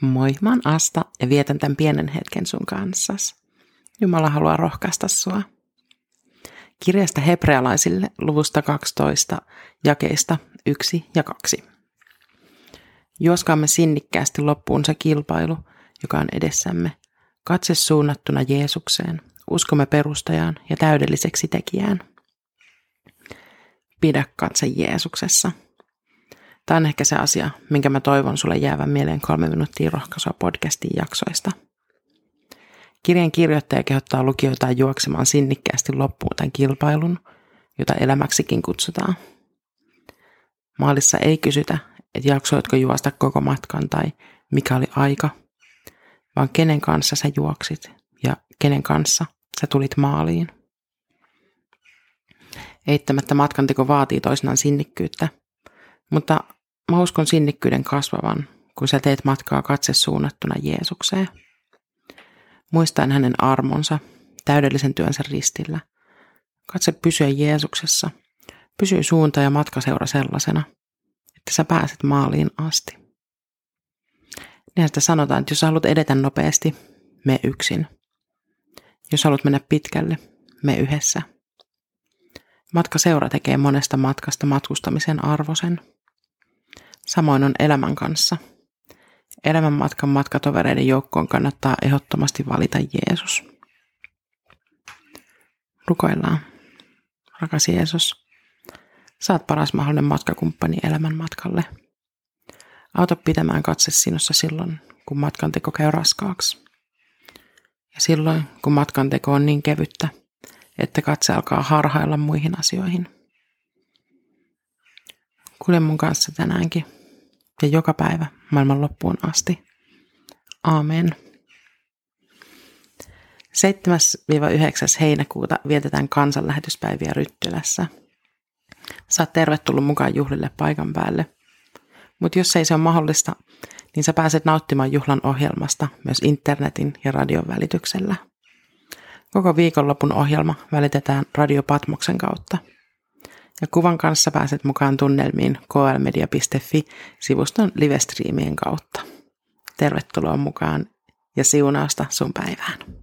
Moi, mä oon Asta ja vietän tämän pienen hetken sun kanssas. Jumala haluaa rohkaista sua. Kirjasta hebrealaisille luvusta 12 jakeista 1 ja 2. Juoskaamme sinnikkäästi loppuun se kilpailu, joka on edessämme, katse suunnattuna Jeesukseen, uskomme perustajaan ja täydelliseksi tekijään. Pidä katse Jeesuksessa – Tämä on ehkä se asia, minkä mä toivon sulle jäävän mieleen kolme minuuttia rohkaisua podcastin jaksoista. Kirjan kirjoittaja kehottaa lukijoita juoksemaan sinnikkäästi loppuun tämän kilpailun, jota elämäksikin kutsutaan. Maalissa ei kysytä, että jaksoitko juosta koko matkan tai mikä oli aika, vaan kenen kanssa sä juoksit ja kenen kanssa sä tulit maaliin. Eittämättä matkanteko vaatii toisinaan sinnikkyyttä, mutta Mä uskon sinnikkyyden kasvavan, kun sä teet matkaa katse suunnattuna Jeesukseen. Muistaen hänen armonsa, täydellisen työnsä ristillä. Katse pysyä Jeesuksessa. Pysyy suunta ja matkaseura sellaisena, että sä pääset maaliin asti. Niin sitä sanotaan, että jos haluat edetä nopeasti, me yksin. Jos haluat mennä pitkälle, me yhdessä. Matkaseura tekee monesta matkasta matkustamisen arvosen. Samoin on elämän kanssa. Elämänmatkan matkatovereiden joukkoon kannattaa ehdottomasti valita Jeesus. Rukoillaan. Rakas Jeesus, saat paras mahdollinen matkakumppani elämän matkalle. Auta pitämään katse sinussa silloin, kun matkan teko käy raskaaksi. Ja silloin, kun matkan teko on niin kevyttä, että katse alkaa harhailla muihin asioihin. Kulje mun kanssa tänäänkin ja joka päivä maailman loppuun asti. Amen. 7-9. heinäkuuta vietetään kansanlähetyspäiviä Ryttylässä. Saat tervetullut mukaan juhlille paikan päälle. Mutta jos ei se ole mahdollista, niin sä pääset nauttimaan juhlan ohjelmasta myös internetin ja radion välityksellä. Koko viikonlopun ohjelma välitetään Radio Patmoksen kautta – ja kuvan kanssa pääset mukaan tunnelmiin klmedia.fi-sivuston livestriimien kautta. Tervetuloa mukaan ja siunausta sun päivään.